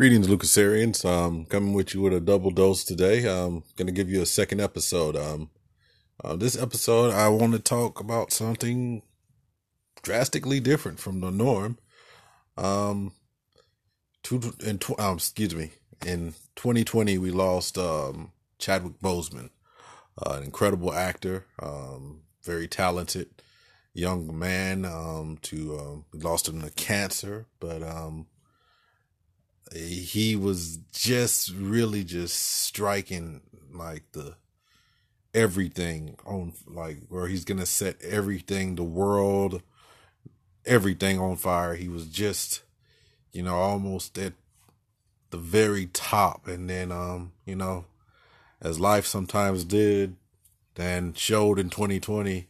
Greetings, Lucasarians. Um, coming with you with a double dose today. I'm going to give you a second episode. Um, uh, this episode, I want to talk about something drastically different from the norm. Um, two, in tw- um, excuse me, in 2020, we lost um, Chadwick Boseman, uh, an incredible actor, um, very talented young man. Um, to um, lost him to cancer, but um, he was just really just striking like the everything on like where he's gonna set everything the world everything on fire. He was just you know almost at the very top. And then um you know as life sometimes did then showed in 2020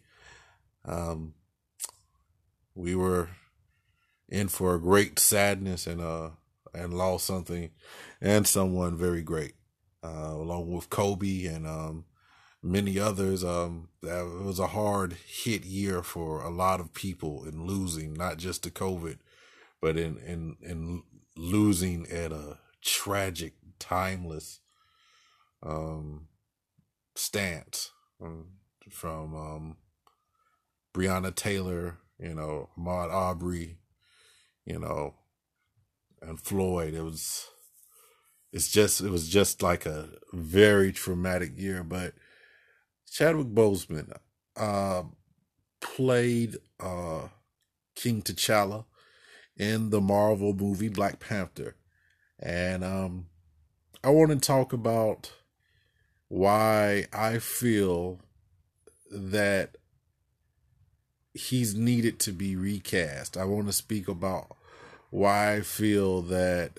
um we were in for a great sadness and uh and lost something and someone very great, uh, along with Kobe and um, many others. Um, that it was a hard hit year for a lot of people in losing, not just to COVID, but in in in losing at a tragic, timeless um, stance um, from um, Breonna Taylor, you know, Ahmaud Arbery, you know, and Floyd. It was it's just it was just like a very traumatic year. But Chadwick Boseman uh, played uh, King T'Challa in the Marvel movie Black Panther, and um, I want to talk about why I feel that he's needed to be recast. I want to speak about why I feel that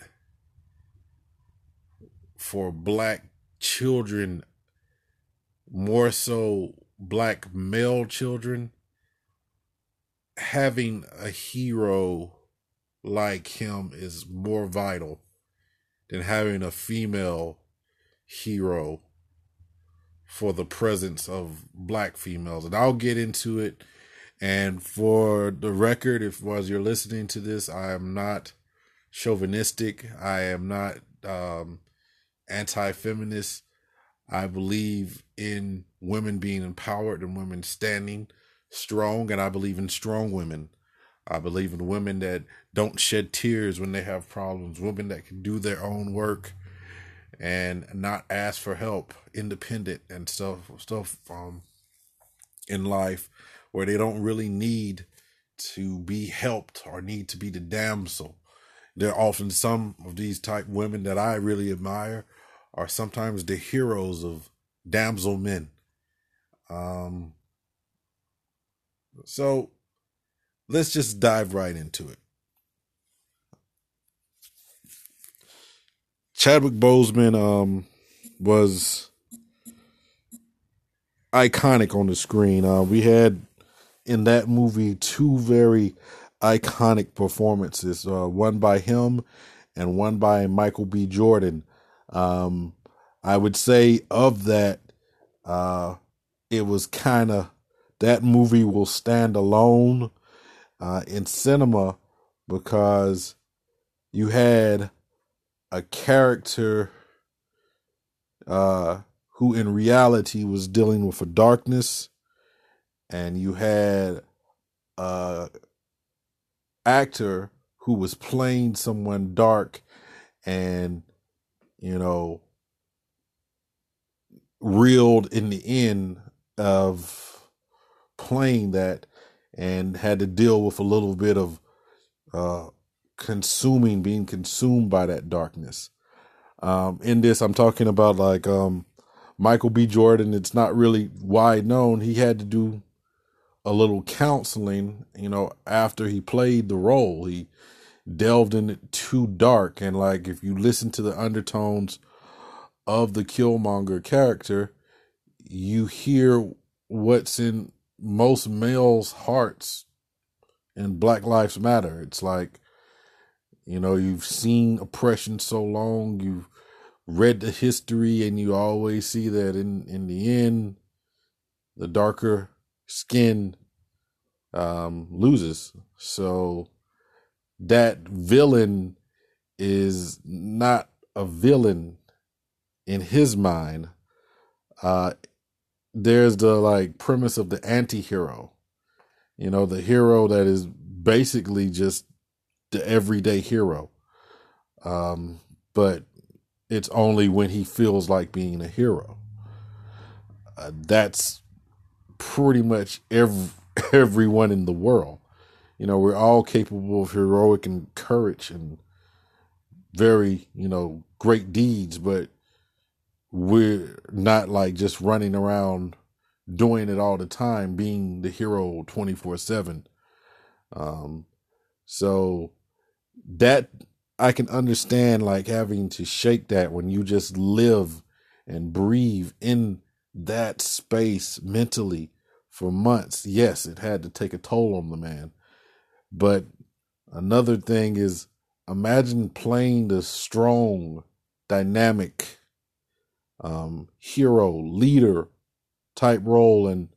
for black children, more so black male children, having a hero like him is more vital than having a female hero for the presence of black females. And I'll get into it and for the record, if as you're listening to this, I am not chauvinistic. I am not um, anti-feminist. I believe in women being empowered and women standing strong, and I believe in strong women. I believe in women that don't shed tears when they have problems, women that can do their own work and not ask for help, independent and stuff stuff um in life where they don't really need to be helped or need to be the damsel. There are often some of these type women that I really admire are sometimes the heroes of damsel men. Um, so let's just dive right into it. Chadwick Boseman um, was iconic on the screen. Uh, we had in that movie two very iconic performances, uh, one by him and one by Michael B. Jordan. Um, I would say of that, uh, it was kind of that movie will stand alone uh, in cinema because you had a character uh, who in reality was dealing with a darkness and you had a actor who was playing someone dark and you know reeled in the end of playing that and had to deal with a little bit of uh consuming being consumed by that darkness. Um in this i'm talking about like um michael b. Jordan it's not really wide known. He had to do a little counseling, you know, after he played the role. He delved in it too dark. And like if you listen to the undertones of the Killmonger character, you hear what's in most males' hearts in Black Lives Matter. It's like, you know, you've seen oppression so long, you've read the history, and you always see that in, in the end, the darker skin um, loses. So that villain is not a villain in his mind. Uh, there's the like premise of the anti-hero. You know, the hero that is basically just the everyday hero. Um, but it's only when he feels like being a hero. Uh, that's pretty much every everyone in the world. You know, we're all capable of heroic and courage and very, you know, great deeds, but we're not like just running around doing it all the time, being the hero 24 7. Um, so that I can understand like having to shake that when you just live and breathe in that space mentally for months. Yes, it had to take a toll on the man. But another thing is imagine playing the strong, dynamic um, hero, leader type role, and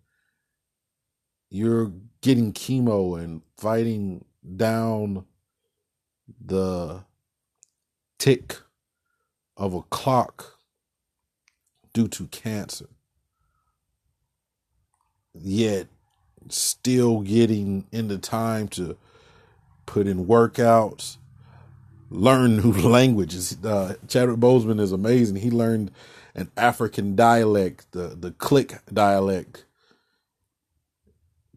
you're getting chemo and fighting down the tick of a clock due to cancer. Yet still getting in the time to put in workouts, learn new languages. Uh, Chadwick Boseman is amazing. He learned an African dialect, the the click dialect,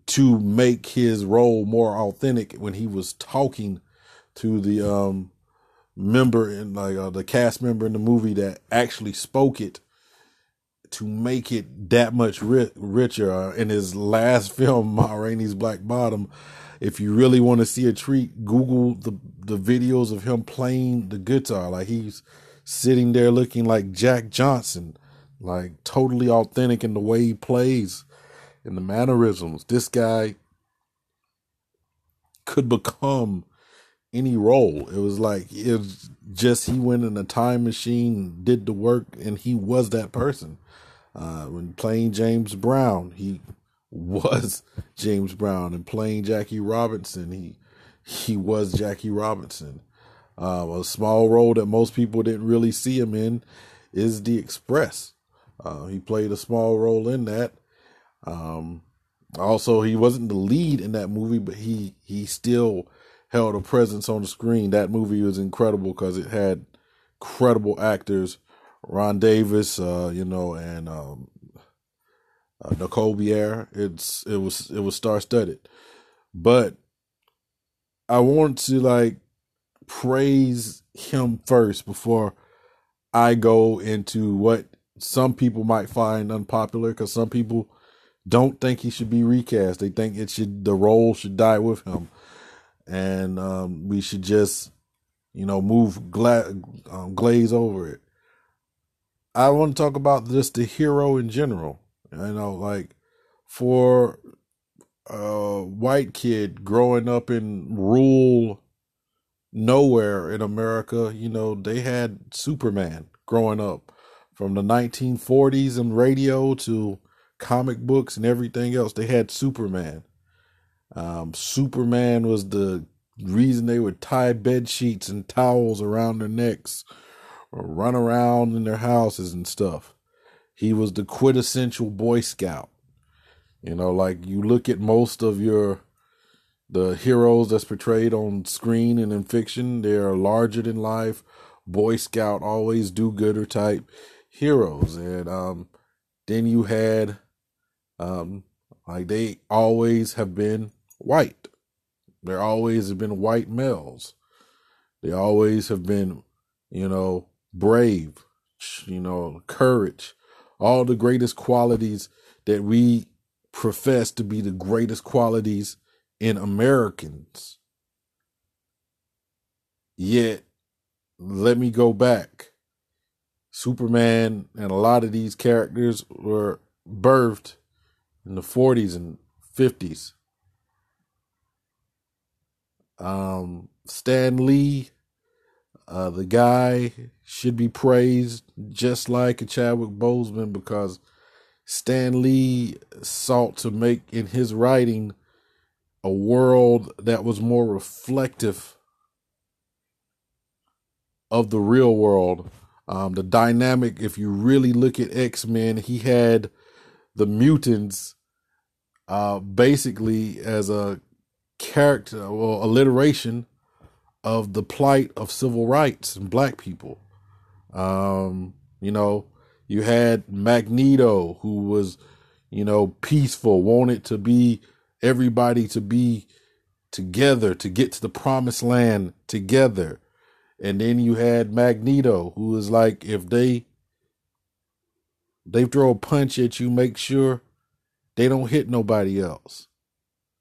to make his role more authentic when he was talking to the um, member in like uh, the cast member in the movie that actually spoke it to make it that much ri- richer. Uh, in his last film, Ma Rainey's Black Bottom, if you really want to see a treat, Google the the videos of him playing the guitar. Like he's sitting there looking like Jack Johnson, like totally authentic in the way he plays and the mannerisms. This guy could become any role. It was like it was just he went in a time machine, did the work, and he was that person. Uh, when playing James Brown, he was James Brown, and playing Jackie Robinson, he he was Jackie Robinson. Uh, a small role that most people didn't really see him in is The Express. Uh, he played a small role in that. Um, also, he wasn't the lead in that movie, but he he still held a presence on the screen. That movie was incredible because it had credible actors, Ron Davis, uh, you know, and um, uh, Nicole Byer. It's it was it was star studded, but I want to like praise him first before I go into what some people might find unpopular because some people don't think he should be recast. They think it should the role should die with him and um, we should just, you know, move gla- um, glaze over it. I want to talk about just the hero in general. You know, like for a white kid growing up in rural nowhere in America, you know, they had Superman growing up from the 1940s and radio to comic books and everything else. They had Superman. Um, Superman was the reason they would tie bed sheets and towels around their necks or run around in their houses and stuff. He was the quintessential Boy Scout. You know, like you look at most of your the heroes that's portrayed on screen and in fiction, they are larger than life, Boy Scout, always do gooder type heroes. And um then you had um like they always have been white. There always have been white males. They always have been, you know, brave, you know, courage, all the greatest qualities that we profess to be the greatest qualities in Americans. Yet, let me go back. Superman and a lot of these characters were birthed in the 40s and 50s. Um, Stan Lee, uh, the guy should be praised just like a Chadwick Boseman because Stan Lee sought to make in his writing a world that was more reflective of the real world. Um, the dynamic, if you really look at X Men, he had the mutants uh, basically as a character or alliteration of the plight of civil rights and black people. Um, you know, you had Magneto, who was, you know, peaceful, wanted to be everybody to be together to get to the promised land together. And then you had Magneto, who was like, if they they throw a punch at you, make sure they don't hit nobody else.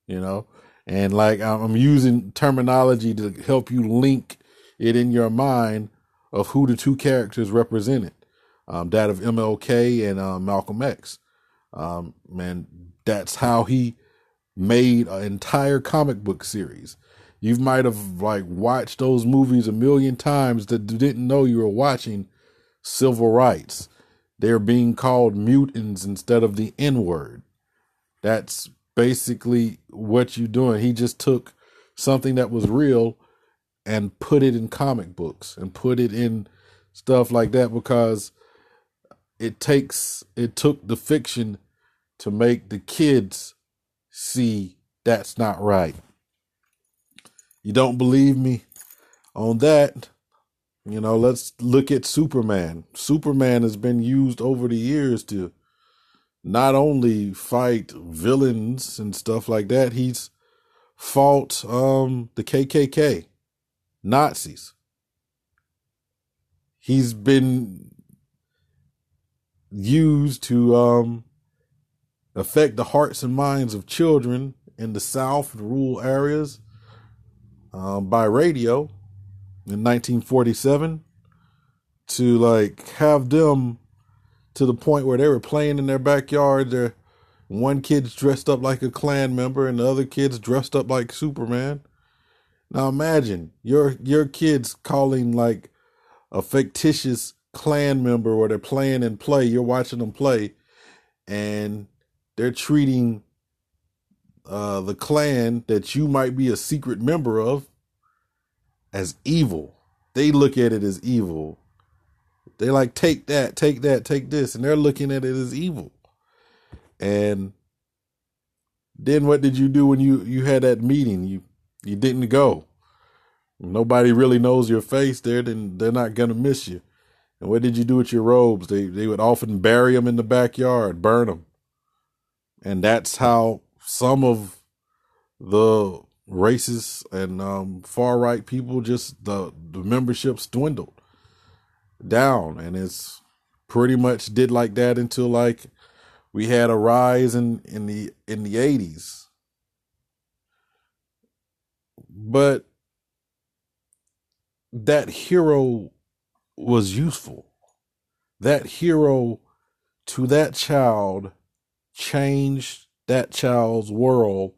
You know? And like I'm using terminology to help you link it in your mind of who the two characters represented. Um, that of MLK and uh, Malcolm X. Um, man, that's how he made an entire comic book series. You might have like watched those movies a million times that didn't know you were watching civil rights. They're being called mutants instead of the N word. That's basically what you're doing. He just took something that was real and put it in comic books and put it in stuff like that because it takes it took the fiction to make the kids see that's not right. You don't believe me on that? You know, let's look at Superman. Superman has been used over the years to not only fight villains and stuff like that, he's fought um, the KKK, Nazis. He's been used to um, affect the hearts and minds of children in the South and rural areas um, by radio in 1947 to like have them to the point where they were playing in their backyard. There, one kid's dressed up like a Klan member, and the other kid's dressed up like Superman. Now imagine your your kids calling like a fictitious Klan member, where they're playing and play. You're watching them play, and they're treating uh, the Klan that you might be a secret member of as evil. They look at it as evil. They like take that, take that, take this, and they're looking at it as evil. And then what did you do when you you had that meeting? You you didn't go. Nobody really knows your face there, then they're not gonna miss you. And what did you do with your robes? They they would often bury them in the backyard, burn them and that's how some of the racist and um, far right people just the the memberships dwindled down, and it's pretty much did like that until like we had a rise in in the in the eighties, but that hero was useful. That hero to that child changed that child's world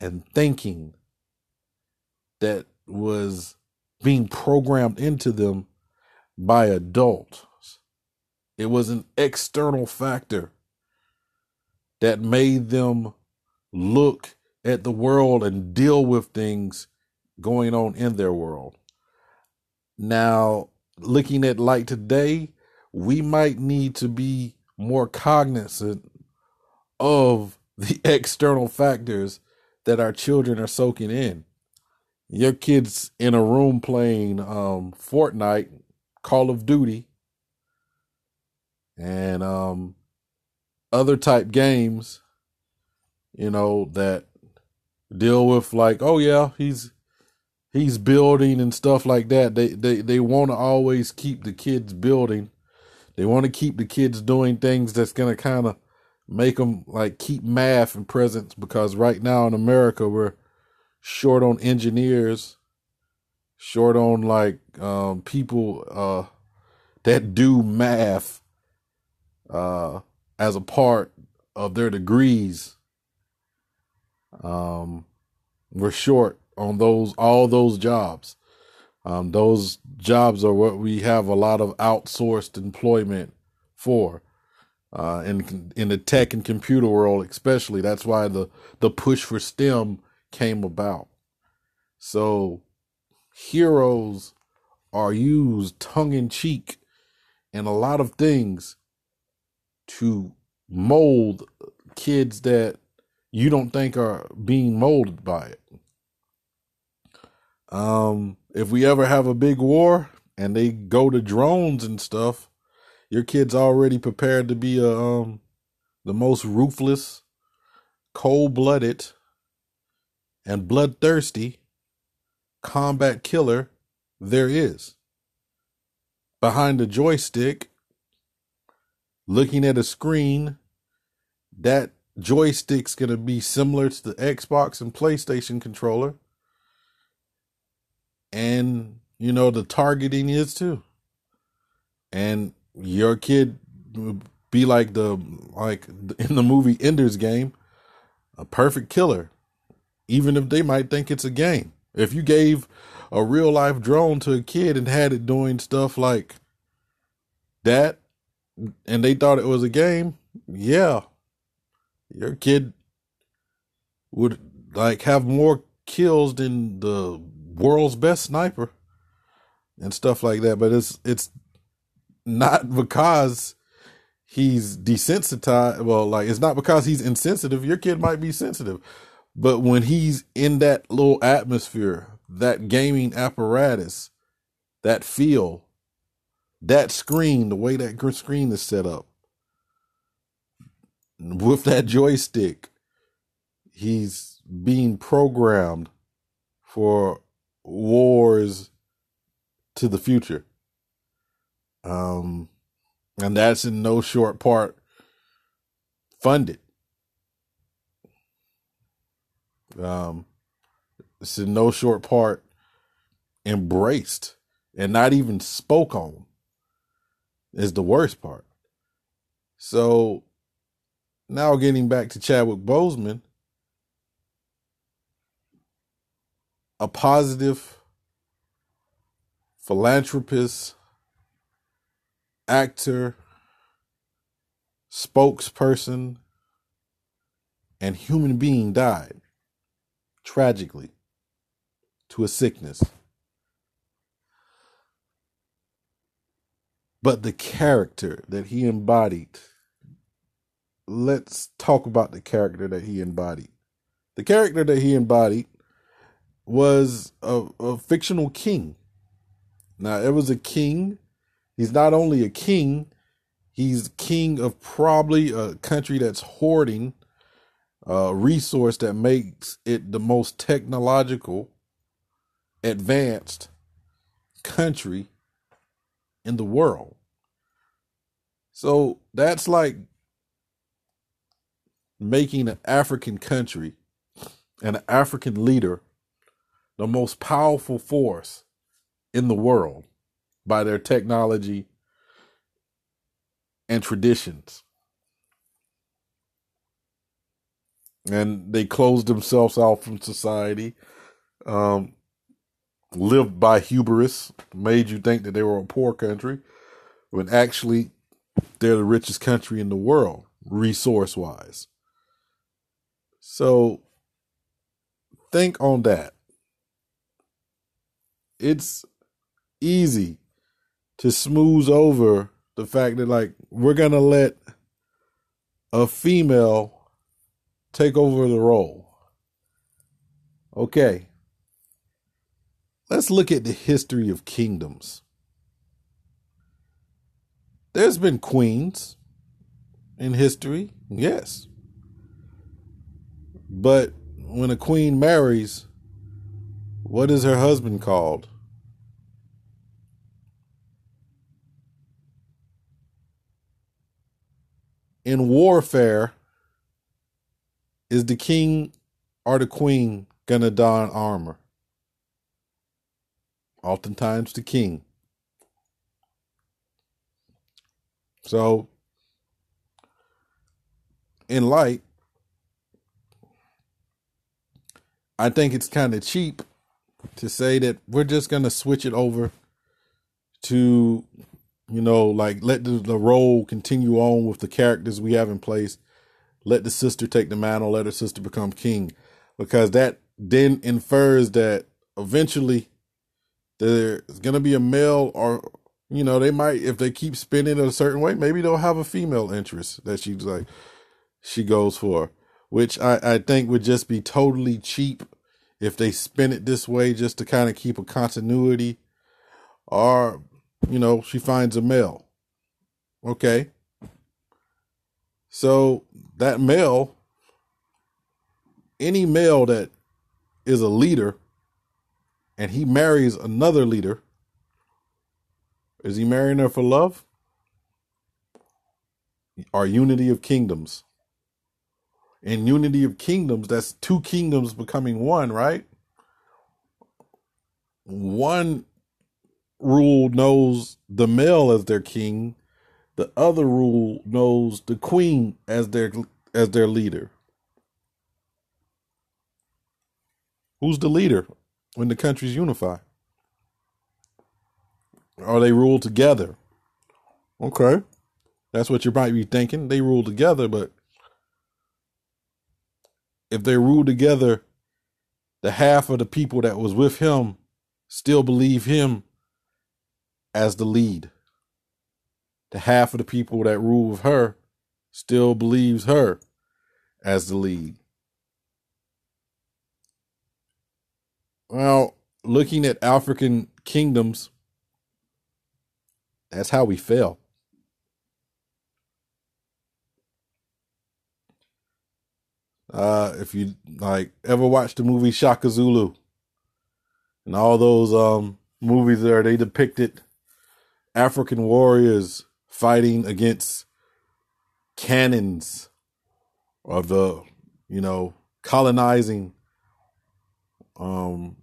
and thinking that was being programmed into them by adults. It was an external factor that made them look at the world and deal with things going on in their world. Now, looking at like today, we might need to be more cognizant of the external factors that our children are soaking in. Your kids in a room playing um, Fortnite, Call of Duty, and um, other type games, you know, that deal with like, oh yeah, he's he's building and stuff like that. They they they want to always keep the kids building. They want to keep the kids doing things that's gonna kind of make them like keep math and presence because right now in America we're short on engineers, short on like um, people uh, that do math uh, as a part of their degrees. Um, we're short on those all those jobs. Um, those jobs are what we have a lot of outsourced employment for uh, in in the tech and computer world, especially. That's why the the push for STEM came about. So, heroes are used tongue in cheek in a lot of things to mold kids that you don't think are being molded by it. Um, if we ever have a big war and they go to drones and stuff, your kid's already prepared to be a um the most ruthless, cold blooded, and bloodthirsty combat killer there is. Behind the joystick, looking at a screen, that joystick's going to be similar to the Xbox and PlayStation controller. And, you know, the targeting is too. And your kid would be like the, like in the movie Ender's Game, a perfect killer, even if they might think it's a game. If you gave a real life drone to a kid and had it doing stuff like that, and they thought it was a game, yeah, your kid would like have more kills than the world's best sniper and stuff like that. But it's it's not because he's desensitized. Well, like it's not because he's insensitive. Your kid might be sensitive, but when he's in that little atmosphere, that gaming apparatus, that feel, that screen, the way that screen is set up, with that joystick, he's being programmed for wars to the future. Um, and that's in no short part funded. Um, it's in no short part embraced and not even spoke on is the worst part. So now getting back to Chadwick Boseman, a positive philanthropist, actor, spokesperson, and human being died tragically to a sickness. But the character that he embodied, let's talk about the character that he embodied. The character that he embodied was a, a fictional king. Now, it was a king. He's not only a king, he's king of probably a country that's hoarding a resource that makes it the most technological advanced country in the world. So that's like making an African country and an African leader the most powerful force in the world by their technology and traditions. And they closed themselves out from society. Um, lived by hubris, made you think that they were a poor country, when actually they're the richest country in the world, resource wise. So think on that. It's easy to smooth over the fact that, like, we're going to let a female take over the role. Okay, Let's look at the history of kingdoms. There's been queens in history, yes. But when a queen marries, what is her husband called? In warfare, is the king or the queen gonna don armor? oftentimes the king. So, in light, I think it's kind of cheap to say that we're just going to switch it over to, you know, like let the, the role continue on with the characters we have in place. Let the sister take the mantle, let her sister become king, because that then infers that eventually there's gonna be a male or you know, they might if they keep spinning it a certain way, maybe they'll have a female interest that she's like she goes for. Which I, I think would just be totally cheap if they spin it this way just to kind of keep a continuity. Or, you know, she finds a male. Okay. So that male, any male that is a leader and he marries another leader, is he marrying her for love? Or unity of kingdoms? In unity of kingdoms, that's two kingdoms becoming one, right? One rule knows the male as their king, the other rule knows the queen as their as their leader. Who's the leader when the countries unify? Are they ruled together? Okay. That's what you might be thinking. They rule together, but if they rule together, the half of the people that was with him still believe him as the lead. The half of the people that rule with her still believes her as the lead. Well, looking at African kingdoms, that's how we fell. Uh, if you like ever watch the movie Shaka Zulu and all those um movies there, they depicted African warriors fighting against cannons of the, you know, colonizing um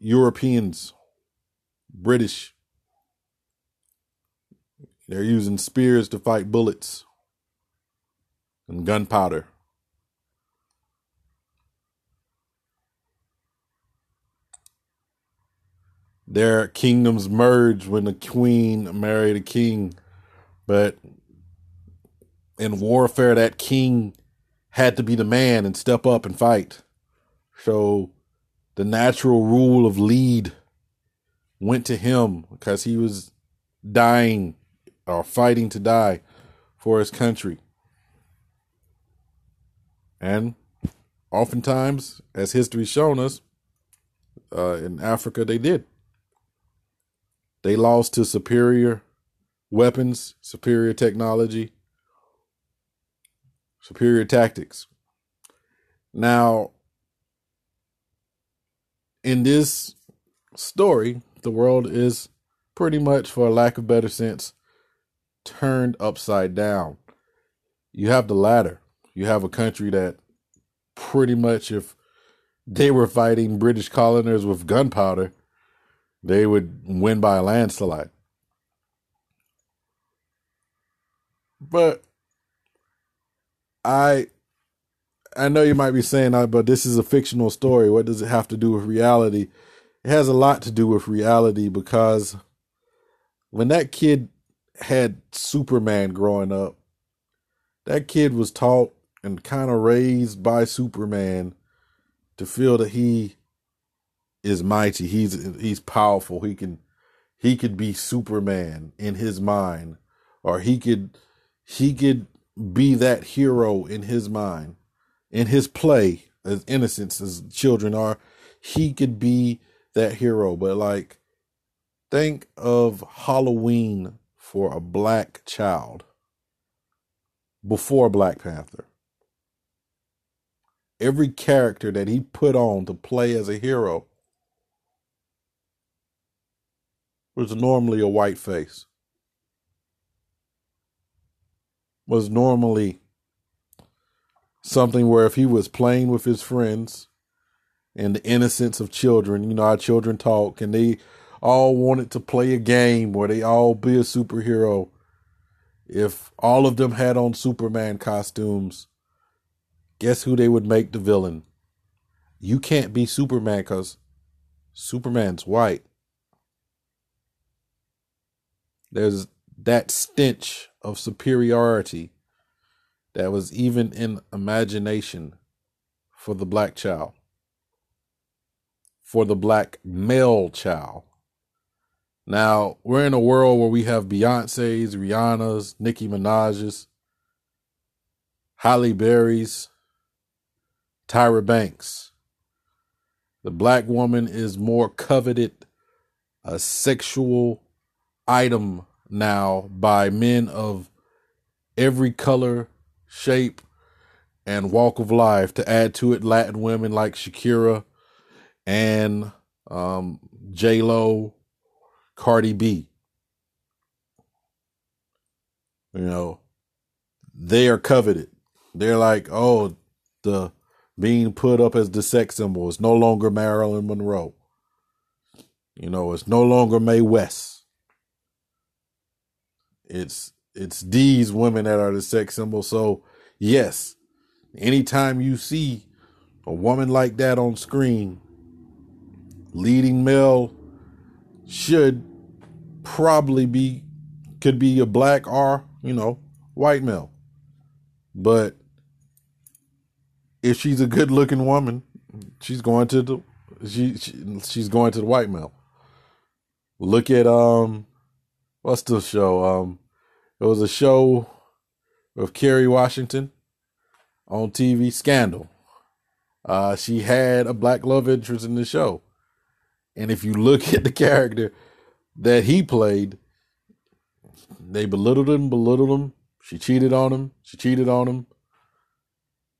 Europeans, British. They're using spears to fight bullets and gunpowder. Their kingdoms merge when the queen married a king, but in warfare, that king had to be the man and step up and fight. So the natural rule of lead went to him because he was dying or fighting to die for his country. And oftentimes, as history's shown us, uh, in Africa, they did. They lost to superior weapons, superior technology, superior tactics. Now, in this story, the world is pretty much, for lack of better sense, turned upside down. You have the latter. You have a country that pretty much, if they were fighting British colonists with gunpowder, they would win by a landslide. But I I know you might be saying that, but this is a fictional story. What does it have to do with reality? It has a lot to do with reality because when that kid had Superman growing up, that kid was taught and kind of raised by Superman to feel that he is mighty. He's he's powerful. He can he could be Superman in his mind, or he could he could be that hero in his mind, in his play, as innocent as children are. He could be that hero. But like, think of Halloween for a black child before Black Panther. Every character that he put on to play as a hero was normally a white face, was normally something where if he was playing with his friends and the innocence of children, you know, our children talk and they all wanted to play a game where they all be a superhero. If all of them had on Superman costumes, guess who they would make the villain? You can't be Superman because Superman's white. There's that stench of superiority that was even in imagination for the black child, for the black male child, Now, we're in a world where we have Beyonce's, Rihanna's, Nicki Minaj's, Halle Berry's, Tyra Banks. The black woman is more coveted a sexual item now by men of every color, shape, and walk of life. To add to it, Latin women like Shakira and um, J Lo, Cardi B. You know, they are coveted. They're like, oh, the being put up as the sex symbol is no longer Marilyn Monroe. You know, it's no longer Mae West. It's it's these women that are the sex symbol. So yes, anytime you see a woman like that on screen, leading male should probably be could be a black or, you know, white male. But if she's a good looking woman, she's going to the she, she she's going to the white male. Look at um what's the show? Um it was a show with Kerry Washington on TV, Scandal. Uh she had a black love interest in the show. And if you look at the character that he played, they belittled him, belittled him. She cheated on him. She cheated on him.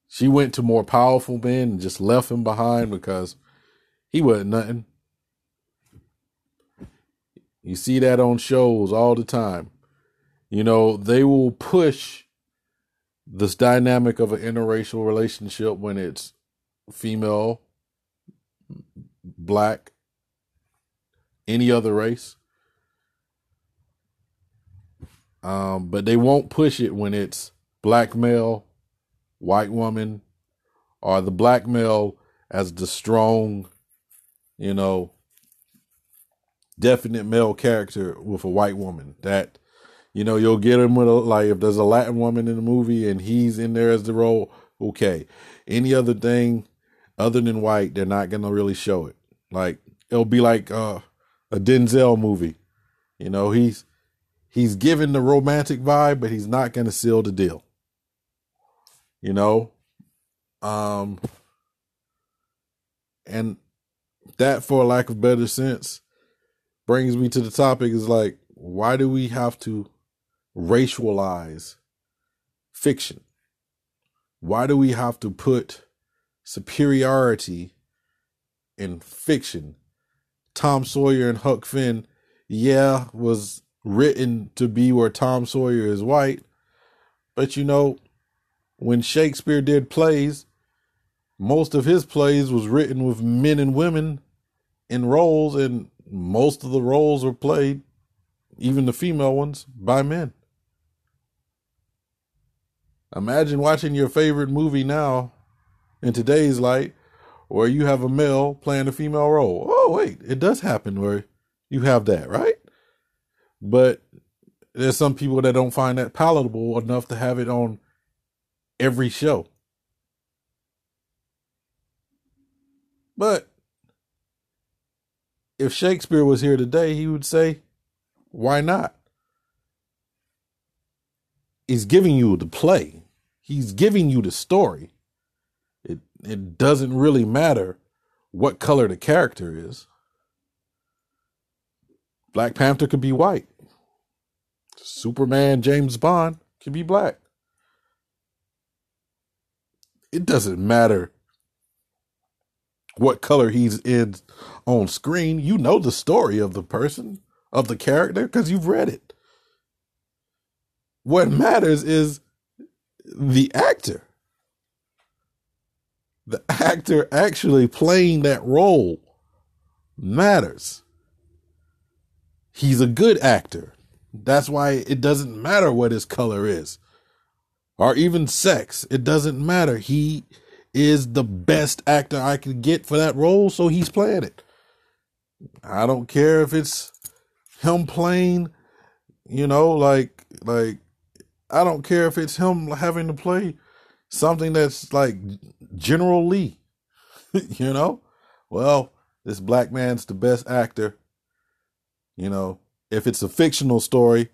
She went to more powerful men and just left him behind because he wasn't nothing. You see that on shows all the time. You know, they will push this dynamic of an interracial relationship when it's female, black, any other race. Um, but they won't push it when it's black male, white woman, or the black male as the strong, you know, definite male character with a white woman. That, you know, you'll get him with a, like if there's a Latin woman in the movie and he's in there as the role, okay. Any other thing other than white, they're not gonna really show it. Like it'll be like uh, a Denzel movie. You know, he's he's given the romantic vibe, but he's not gonna seal the deal you know um and that for lack of better sense brings me to the topic is like why do we have to racialize fiction? Why do we have to put superiority in fiction? Tom sawyer and huck finn yeah was written to be where tom sawyer is white but you know when Shakespeare did plays, most of his plays was written with men and women in roles, and most of the roles were played, even the female ones, by men. Imagine watching your favorite movie now in today's light where you have a male playing a female role. Oh, wait, it does happen where you have that, right? But there's some people that don't find that palatable enough to have it on every show. But if Shakespeare was here today, he would say, why not? He's giving you the play. He's giving you the story. It it doesn't really matter what color the character is. Black Panther could be white. Superman, James Bond could be black it doesn't matter what color he's in on screen. You know the story of the person, of the character, because you've read it. What matters is the actor. The actor actually playing that role matters. He's a good actor. That's why it doesn't matter what his color is or even sex. It doesn't matter. He is the best actor I could get for that role, so he's playing it. I don't care if it's him playing, you know, like like I don't care if it's him having to play something that's like General Lee. you know? Well, this black man's the best actor You know, if it's a fictional story,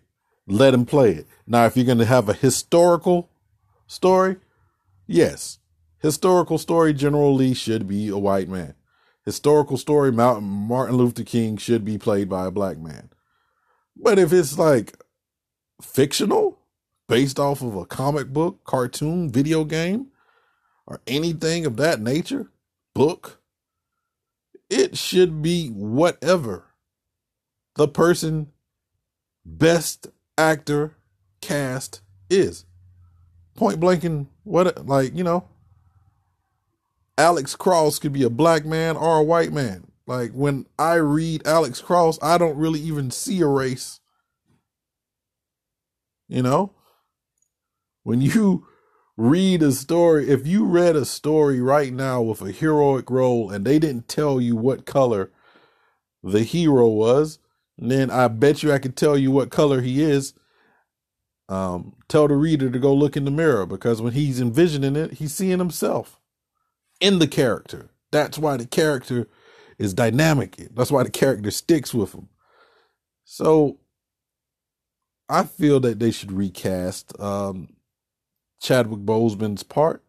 let him play it. Now, if you're going to have a historical story, yes, historical story General Lee should be a white man. Historical story Martin Luther King should be played by a black man. But if it's like fictional, based off of a comic book, cartoon, video game, or anything of that nature, book, it should be whatever the person best actor cast is. Point blank and what like, you know, Alex Cross could be a black man or a white man. Like when I read Alex Cross, I don't really even see a race. You know? When you read a story, if you read a story right now with a heroic role and they didn't tell you what color the hero was, then I bet you I could tell you what color he is. Um, tell the reader to go look in the mirror because when he's envisioning it, he's seeing himself in the character. That's why the character is dynamic. That's why the character sticks with him. So I feel that they should recast um, Chadwick Boseman's part.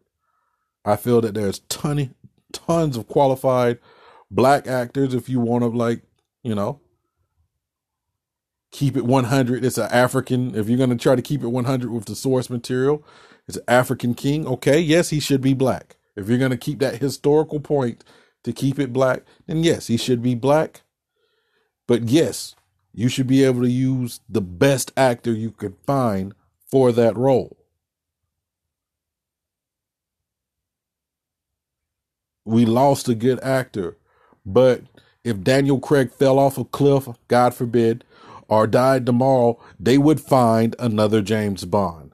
I feel that there's ton, tons of qualified black actors if you want to like, you know, keep it 100. It's an African. If you're going to try to keep it 100 with the source material, it's an African king. Okay, yes, he should be black. If you're going to keep that historical point to keep it black, then yes, he should be black. But yes, you should be able to use the best actor you could find for that role. We lost a good actor, but if Daniel Craig fell off a cliff, God forbid, or died tomorrow, they would find another James Bond.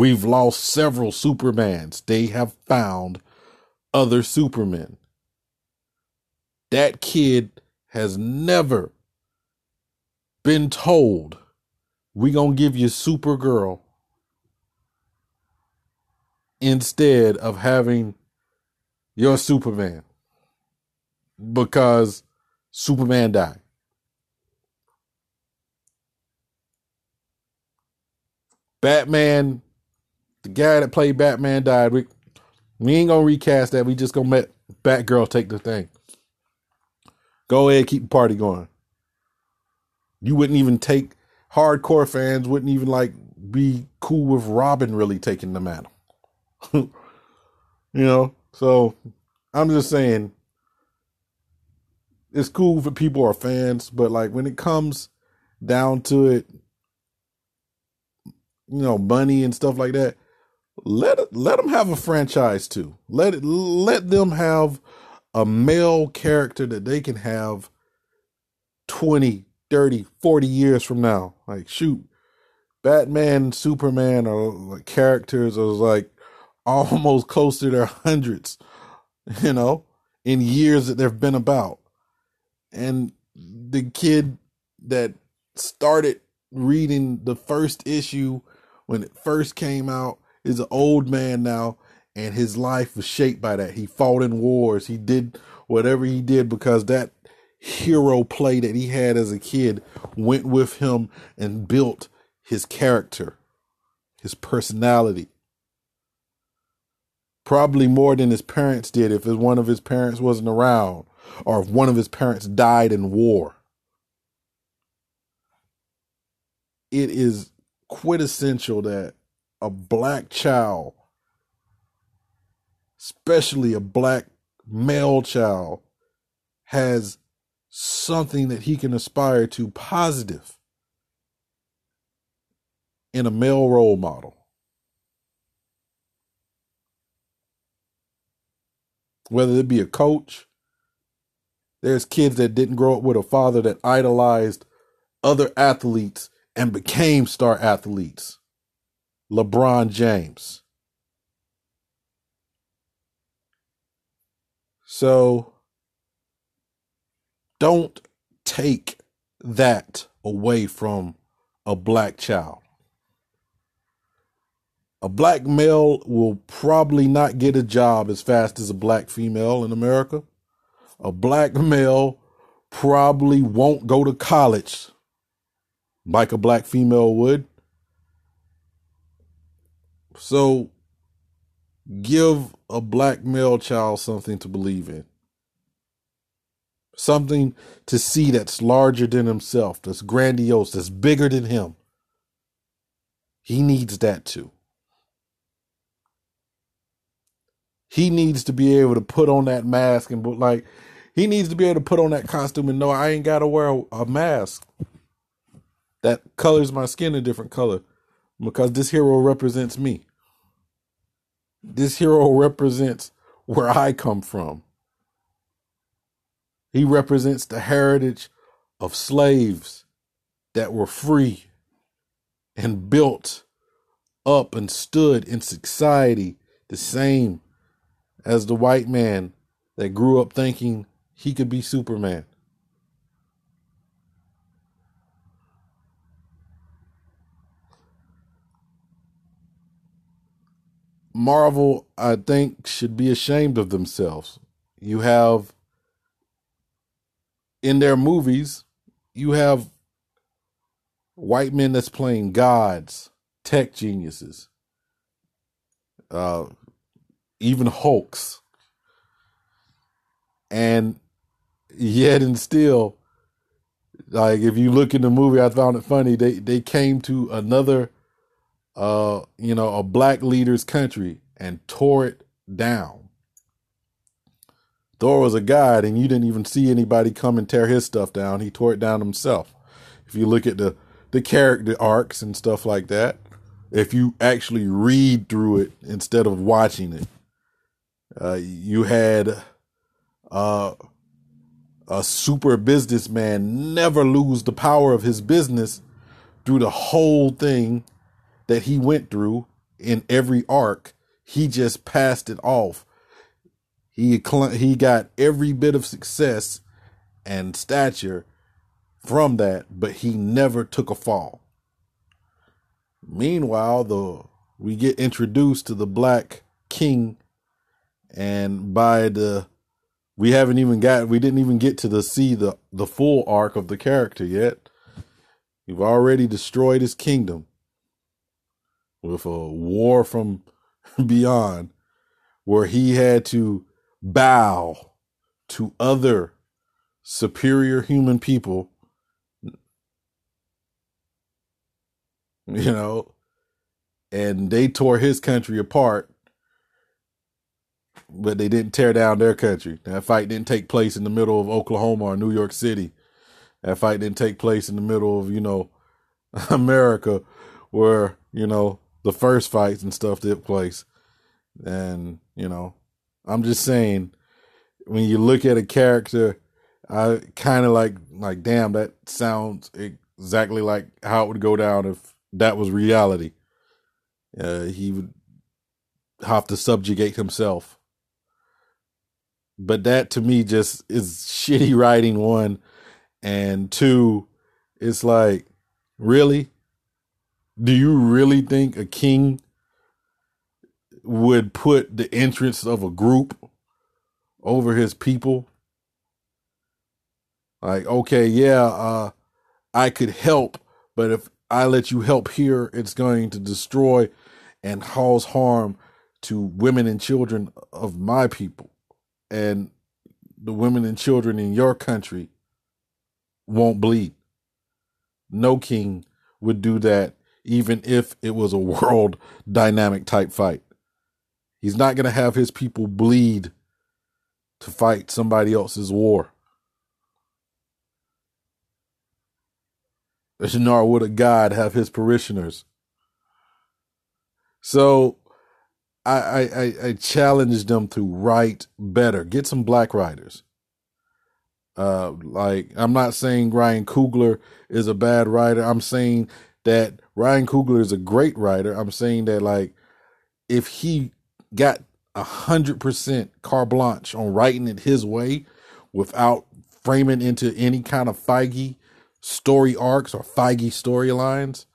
We've lost several Supermans. They have found other Supermen. That kid has never been told we gonna give you Supergirl instead of having your Superman because Superman died. Batman, the guy that played Batman died. We, we ain't gonna recast that. We just gonna let Batgirl take the thing. Go ahead, keep the party going. You wouldn't even take hardcore fans wouldn't even like be cool with Robin really taking the mantle. you know, so I'm just saying it's cool for people are fans, but like when it comes down to it, you know, money and stuff like that, let let them have a franchise too. Let it let them have a male character that they can have 20, 30, 40 years from now. Like shoot, Batman, Superman are like characters are like almost close to their hundreds, you know, in years that they've been about. And the kid that started reading the first issue when it first came out is an old man now and his life was shaped by that. He fought in wars. He did whatever he did because that hero play that he had as a kid went with him and built his character, his personality. Probably more than his parents did if one of his parents wasn't around or if one of his parents died in war. It is quintessential that a black child, especially a black male child, has something that he can aspire to positive in a male role model. Whether it be a coach, there's kids that didn't grow up with a father that idolized other athletes and became star athletes. LeBron James. So don't take that away from a black child. A black male will probably not get a job as fast as a black female in America. A black male probably won't go to college like a black female would. So give a black male child something to believe in. Something to see that's larger than himself, that's grandiose, that's bigger than him. He needs that too. He needs to be able to put on that mask and like he needs to be able to put on that costume and know I ain't got to wear a, a mask that colors my skin a different color because this hero represents me. This hero represents where I come from. He represents the heritage of slaves that were free and built up and stood in society the same as the white man that grew up thinking he could be Superman. Marvel, I think, should be ashamed of themselves. You have in their movies, you have white men that's playing gods, tech geniuses, uh, even Hulks. And yet and still, like if you look in the movie, I found it funny. They they came to another uh, you know, a black leader's country and tore it down. Thor was a god, and you didn't even see anybody come and tear his stuff down. He tore it down himself. If you look at the the character arcs and stuff like that, if you actually read through it instead of watching it, uh, you had uh, a super businessman never lose the power of his business through the whole thing that he went through in every arc, he just passed it off. He he got every bit of success and stature from that, but he never took a fall. Meanwhile, the we get introduced to the black king and by the we haven't even got we didn't even get to the see the the full arc of the character yet. We've already destroyed his kingdom with a war from beyond where he had to bow to other superior human people you know and they tore his country apart but they didn't tear down their country. That fight didn't take place in the middle of oklahoma or new york city. That fight didn't take place in the middle of you know america where you know the first fights and stuff took place. And, you know, I'm just saying when you look at a character, I kind of like like damn that sounds exactly like how it would go down if that was reality. Uh, he would have to subjugate himself. But that to me just is shitty writing one and two it's like really do you really think a king would put the interests of a group over his people? Like, okay, yeah, uh, I could help, but if I let you help here, it's going to destroy and cause harm to women and children of my people. And the women and children in your country won't bleed. No king would do that even if it was a world dynamic type fight. He's not going to have his people bleed to fight somebody else's war. Nor would a god have his parishioners. So I, I, I challenge them to write better. Get some black writers. Uh, like I'm not saying Ryan Coogler is a bad writer. I'm saying that Ryan Coogler is a great writer. I'm saying that like if he got a hundred percent carte blanche on writing it his way without framing into any kind of Feige story arcs or Feige storylines,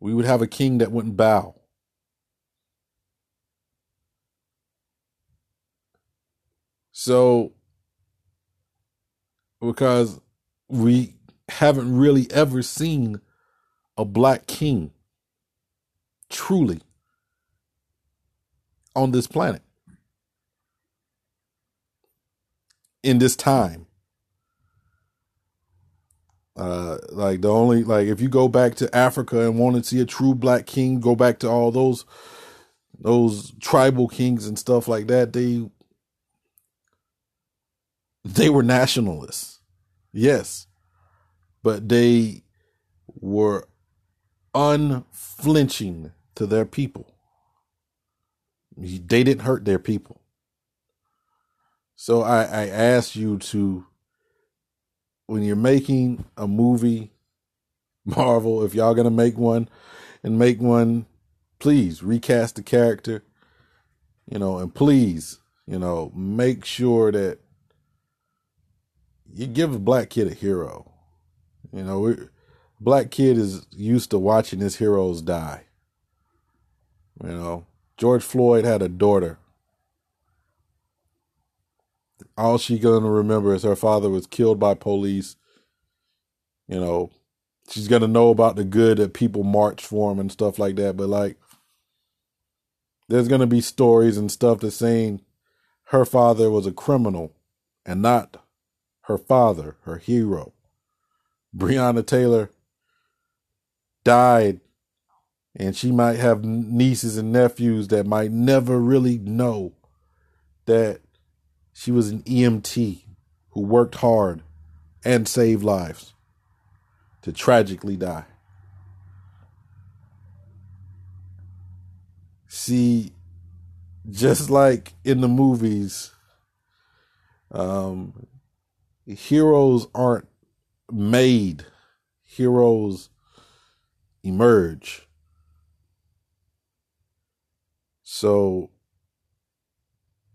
we would have a king that wouldn't bow. So because we haven't really ever seen a black king truly on this planet in this time. Uh, like the only like if you go back to Africa and want to see a true black king, go back to all those those tribal kings and stuff like that. They they were nationalists, yes, but they were unflinching to their people. They didn't hurt their people. So I, I ask you to, when you're making a movie, Marvel, if y'all gonna make one and make one, please recast the character, you know, and please, you know, make sure that you give a black kid a hero. You know, black kid is used to watching his heroes die. You know, George Floyd had a daughter all she gonna remember is her father was killed by police. You know, she's gonna know about the good that people marched for him and stuff like that. But like, there's gonna be stories and stuff that's saying her father was a criminal and not her father, her hero. Breonna Taylor died, and she might have nieces and nephews that might never really know that she was an EMT who worked hard and saved lives to tragically die. See, just like in the movies, um, heroes aren't made, heroes emerge. So,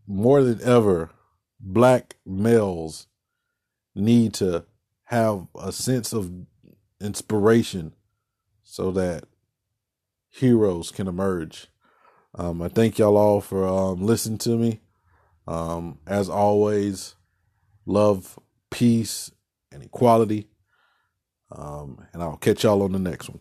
more than ever, black males need to have a sense of inspiration so that heroes can emerge. Um, I thank y'all all for um, listening to me. Um, as always, love, peace, and equality. Um, and I'll catch y'all on the next one.